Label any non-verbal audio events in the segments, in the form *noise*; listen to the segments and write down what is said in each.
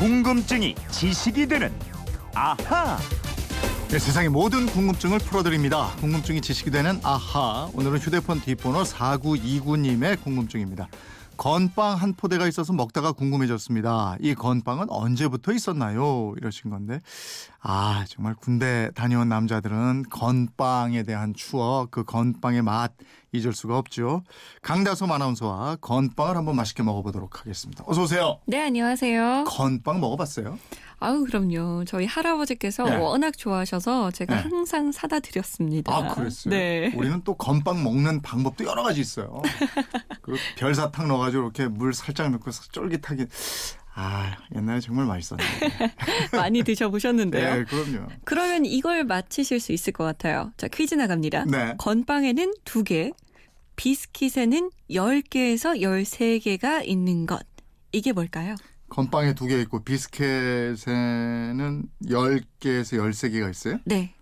궁금증이 지식이 되는 아하. 네, 세상의 모든 궁금증을 풀어드립니다. 궁금증이 지식이 되는 아하. 오늘은 휴대폰 뒷번호 4929님의 궁금증입니다. 건빵 한 포대가 있어서 먹다가 궁금해졌습니다. 이 건빵은 언제부터 있었나요? 이러신 건데. 아, 정말 군대 다녀온 남자들은 건빵에 대한 추억, 그 건빵의 맛 잊을 수가 없죠. 강다솜 아나운서와 건빵을 한번 맛있게 먹어보도록 하겠습니다. 어서 오세요. 네, 안녕하세요. 건빵 먹어봤어요? 아유, 그럼요. 저희 할아버지께서 네. 워낙 좋아하셔서 제가 네. 항상 사다 드렸습니다. 아, 그랬어요? 네. 우리는 또 건빵 먹는 방법도 여러 가지 있어요. *laughs* 그 별사탕 넣어가지고 이렇게 물 살짝 넣고 쫄깃하게. 아, 옛날에 정말 맛있었는데. *laughs* 많이 드셔보셨는데요. 네, 그럼요. 그러면 이걸 맞히실 수 있을 것 같아요. 자, 퀴즈 나갑니다. 네. 건빵에는 두 개 비스킷에는 10개에서 13개가 있는 것. 이게 뭘까요? 건빵에 두 개 있고 비스켓에는 10개에서 13개가 있어요? 네.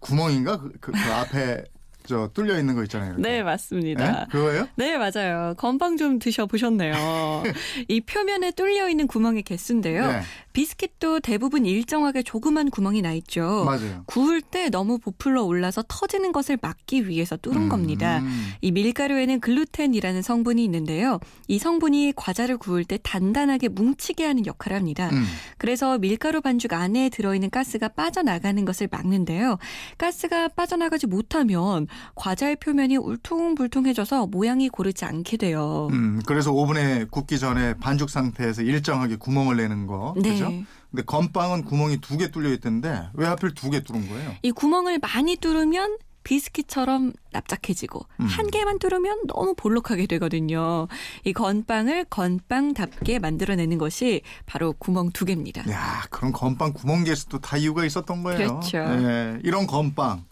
구멍인가? 그, 그, 그 앞에 *laughs* 저 뚫려 있는 거 있잖아요. 이렇게. 네, 맞습니다. 네? 그거예요? 네, 맞아요. 건빵 좀 드셔 보셨네요. *laughs* 이 표면에 뚫려 있는 구멍의 개수인데요. 네. 비스킷도 대부분 일정하게 조그만 구멍이 나 있죠. 맞아요. 구울 때 너무 부풀러 올라서 터지는 것을 막기 위해서 뚫은 음, 겁니다. 음. 이 밀가루에는 글루텐이라는 성분이 있는데요. 이 성분이 과자를 구울 때 단단하게 뭉치게 하는 역할을 합니다. 음. 그래서 밀가루 반죽 안에 들어있는 가스가 빠져나가는 것을 막는데요. 가스가 빠져나가지 못하면 과자의 표면이 울퉁불퉁해져서 모양이 고르지 않게 돼요. 음, 그래서 오븐에 굽기 전에 반죽 상태에서 일정하게 구멍을 내는 거. 네. 그죠? 근데 건빵은 구멍이 두 개 뚫려 있던데 왜 하필 두 개 뚫은 거예요? 이 구멍을 많이 뚫으면 비스킷처럼 납작해지고 음. 한 개만 뚫으면 너무 볼록하게 되거든요. 이 건빵을 건빵답게 만들어내는 것이 바로 구멍 두 개입니다. 야, 그런 건빵 구멍 개수도 다 이유가 있었던 거예요. 그렇죠. 예, 이런 건빵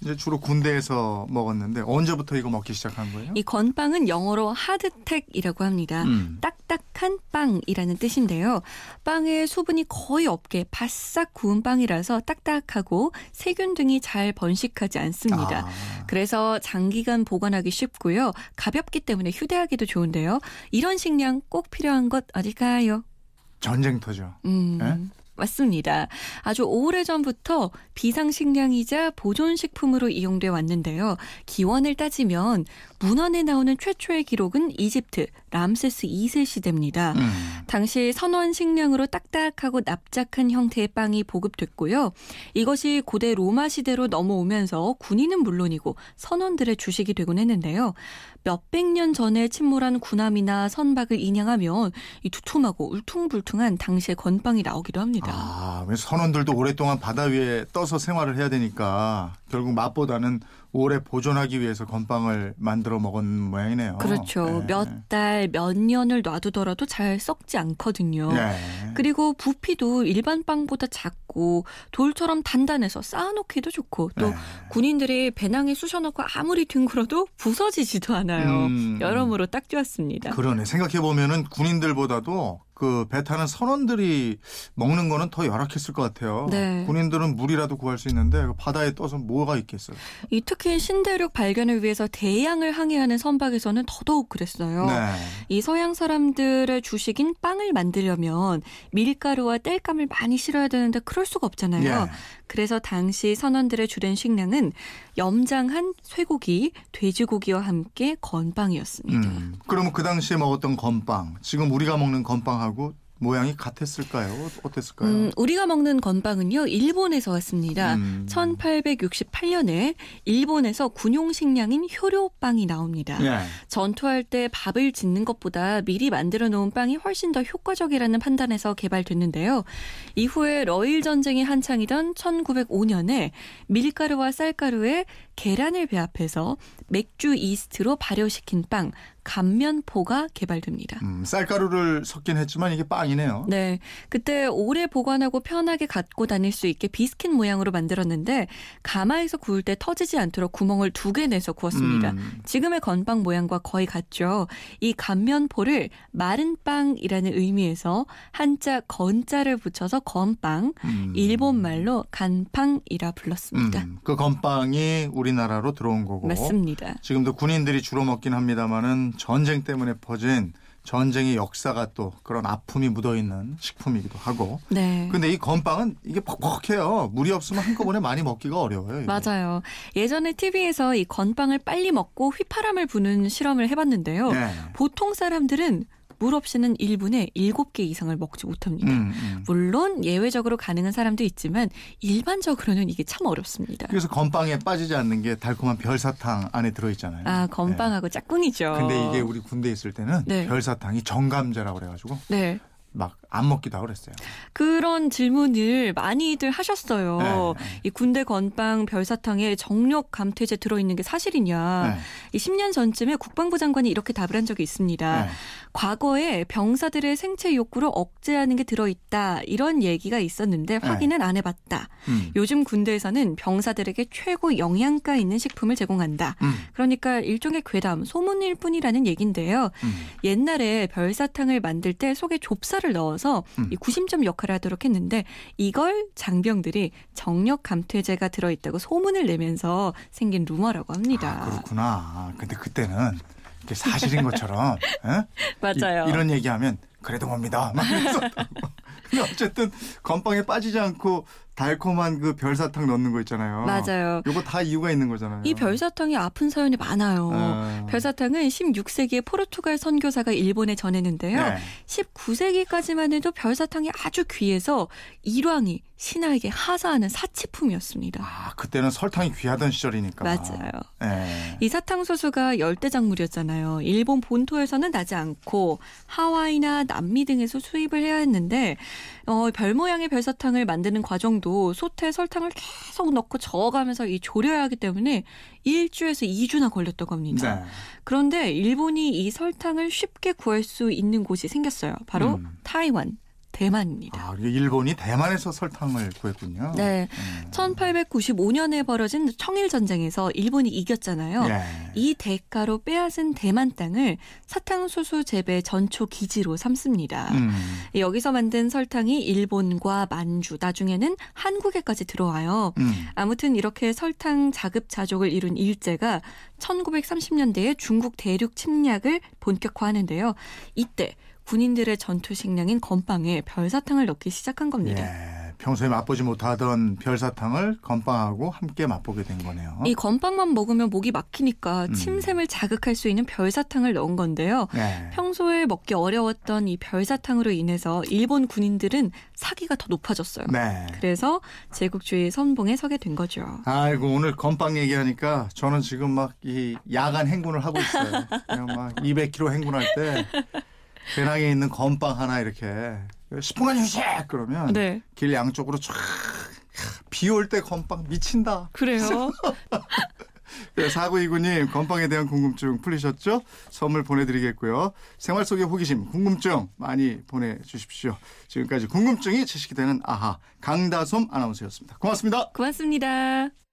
이제 주로 군대에서 먹었는데 언제부터 이거 먹기 시작한 거예요? 이 건빵은 영어로 하드텍이라고 합니다. 음. 딱딱 한 빵이라는 뜻인데요. 빵에 수분이 거의 없게 바싹 구운 빵이라서 딱딱하고 세균 등이 잘 번식하지 않습니다. 아, 그래서 장기간 보관하기 쉽고요. 가볍기 때문에 휴대하기도 좋은데요. 이런 식량 꼭 필요한 것 어딜까요? 전쟁터죠. 음. 예? 맞습니다. 아주 오래전부터 비상식량이자 보존식품으로 이용돼 왔는데요. 기원을 따지면 문헌에 나오는 최초의 기록은 이집트 람세스 2세 시대입니다. 음. 당시 선원 식량으로 딱딱하고 납작한 형태의 빵이 보급됐고요. 이것이 고대 로마 시대로 넘어오면서 군인은 물론이고 선원들의 주식이 되곤 했는데요. 몇백 년 전에 침몰한 군함이나 선박을 인양하면 이 두툼하고 울퉁불퉁한 당시의 건빵이 나오기도 합니다. 아, 왜 선원들도 오랫동안 바다 위에 떠서 생활을 해야 되니까 결국 맛보다는 오래 보존하기 위해서 건빵을 만들어 먹은 모양이네요. 그렇죠. 예. 몇 달, 몇 년을 놔두더라도 잘 썩지 않거든요. 예. 그리고 부피도 일반 빵보다 작고 돌처럼 단단해서 쌓아놓기도 좋고 또 예. 군인들이 배낭에 쑤셔넣고 아무리 뒹굴어도 부서지지도 않아요. 음. 여러모로 딱 좋았습니다. 그러네. 생각해 보면 은 군인들보다도 그 배 타는 선원들이 먹는 거는 더 열악했을 것 같아요. 네. 군인들은 물이라도 구할 수 있는데 그 바다에 떠서 뭐가 있겠어요. 이 특히 신대륙 발견을 위해서 대양을 항해하는 선박에서는 더더욱 그랬어요. 네. 이 서양 사람들의 주식인 빵을 만들려면 밀가루와 땔감을 많이 실어야 되는데 그럴 수가 없잖아요. 예. 그래서 당시 선원들의 주된 식량은 염장한 쇠고기, 돼지고기와 함께 건빵이었습니다. 음. 그러면 그 당시에 먹었던 건빵, 지금 우리가 먹는 건빵하고 모양이 같았을까요? 어땠을까요? 음, 우리가 먹는 건빵은요, 일본에서 왔습니다. 음. 1868년에 일본에서 군용 식량인 효료빵이 나옵니다. 예. 전투할 때 밥을 짓는 것보다 미리 만들어 놓은 빵이 훨씬 더 효과적이라는 판단에서 개발됐는데요. 이후에 러일 전쟁이 한창이던 1905년에 밀가루와 쌀가루에 계란을 배합해서 맥주 이스트로 발효시킨 빵 감면포가 개발됩니다. 음, 쌀가루를 섞긴 했지만 이게 빵이네요. 네. 그때 오래 보관하고 편하게 갖고 다닐 수 있게 비스킷 모양으로 만들었는데 가마에서 구울 때 터지지 않도록 구멍을 두 개 내서 구웠습니다. 음. 지금의 건빵 모양과 거의 같죠. 이 감면포를 마른 빵이라는 의미에서 한자 건자를 붙여서 건빵, 음. 일본 말로 간빵이라 불렀습니다. 음, 그 건빵이 우리나라로 들어온 거고 맞습니다. 지금도 군인들이 주로 먹긴 합니다만은 전쟁 때문에 퍼진 전쟁의 역사가 또 그런 아픔이 묻어있는 식품이기도 하고. 네. 근데 이 건빵은 이게 퍽퍽해요. 물이 없으면 한꺼번에 많이 먹기가 어려워요. 이게. 맞아요. 예전에 TV에서 이 건빵을 빨리 먹고 휘파람을 부는 실험을 해봤는데요. 네. 보통 사람들은 물 없이는 1분에 7개 이상을 먹지 못합니다. 음, 음. 물론 예외적으로 가능한 사람도 있지만 일반적으로는 이게 참 어렵습니다. 그래서 건빵에 빠지지 않는 게 달콤한 별사탕 안에 들어있잖아요. 아, 건빵하고 짝꿍이죠. 네. 근데 이게 우리 군대에 있을 때는 네. 별사탕이 정감제라고 그래가지고 네. 막안 먹기도 하고 그랬어요. 그런 질문을 많이들 하셨어요. 네. 이 군대 건빵 별사탕에 정력 감퇴제 들어있는 게 사실이냐. 네. 이 10년 전쯤에 국방부 장관이 이렇게 답을 한 적이 있습니다. 네. 과거에 병사들의 생체 욕구를 억제하는 게 들어있다. 이런 얘기가 있었는데 확인은 안 해봤다. 음. 요즘 군대에서는 병사들에게 최고 영양가 있는 식품을 제공한다. 음. 그러니까 일종의 괴담, 소문일 뿐이라는 얘긴데요. 음. 옛날에 별사탕을 만들 때 속에 좁쌀을 넣어서 음. 이 구심점 역할을 하도록 했는데 이걸 장병들이 정력 감퇴제가 들어있다고 소문을 내면서 생긴 루머라고 합니다. 아, 그렇구나. 근데 그때는 이게 사실인 것처럼 에? *laughs* 맞아요. 이, 런 얘기하면 그래도 뭡니다. 막. *laughs* 근데 어쨌든 건빵에 빠지지 않고 달콤한 그 별사탕 넣는 거 있잖아요. 맞아요. 요거 다 이유가 있는 거잖아요. 이 별사탕이 아픈 사연이 많아요. 아. 별사탕은 16세기에 포르투갈 선교사가 일본에 전했는데요. 네. 19세기까지만 해도 별사탕이 아주 귀해서 일왕이 신하에게 하사하는 사치품이었습니다. 아, 그때는 설탕이 귀하던 시절이니까. 맞아요. 예. 이 사탕수수가 열대작물이었잖아요. 일본 본토에서는 나지 않고 하와이나 남미 등에서 수입을 해야 했는데 어, 별 모양의 별사탕을 만드는 과정도 솥에 설탕을 계속 넣고 저어가면서 이 졸여야 하기 때문에 1주에서 2주나 걸렸다고 합니다. 네. 그런데 일본이 이 설탕을 쉽게 구할 수 있는 곳이 생겼어요. 바로 음. 타이완, 대만입니다. 아, 일본이 대만에서 설탕을 구했군요. 네. 음. 1895년에 벌어진 청일 전쟁에서 일본이 이겼잖아요. 예. 이 대가로 빼앗은 대만 땅을 사탕수수 재배 전초 기지로 삼습니다. 음. 여기서 만든 설탕이 일본과 만주, 나중에는 한국에까지 들어와요. 음. 아무튼 이렇게 설탕 자급자족을 이룬 일제가 1930년대에 중국 대륙 침략을 본격화하는데요. 이때 군인들의 전투 식량인 건빵에 별사탕을 넣기 시작한 겁니다. 예. 평소에 맛보지 못하던 별사탕을 건빵하고 함께 맛보게 된 거네요. 이 건빵만 먹으면 목이 막히니까 음. 침샘을 자극할 수 있는 별사탕을 넣은 건데요. 예. 평소에 먹기 어려웠던 이 별사탕으로 인해서 일본 군인들은 사기가 더 높아졌어요. 네. 그래서 제국주의 선봉에 서게 된 거죠. 아이고 오늘 건빵 얘기하니까 저는 지금 막 이 야간 행군을 하고 있어요. *laughs* 그냥 막 200km 행군할 때 배낭에 있는 건빵 하나 이렇게 10분간 휴식 그러면 네. 길 양쪽으로 쫙 비 올 때 건빵 미친다. 그래요? *laughs* 네, 4929님 건빵에 대한 궁금증 풀리셨죠? 선물 보내드리겠고요. 생활 속의 호기심, 궁금증 많이 보내주십시오. 지금까지 궁금증이 지식이 되는 아하 강다솜 아나운서였습니다. 고맙습니다. 고맙습니다.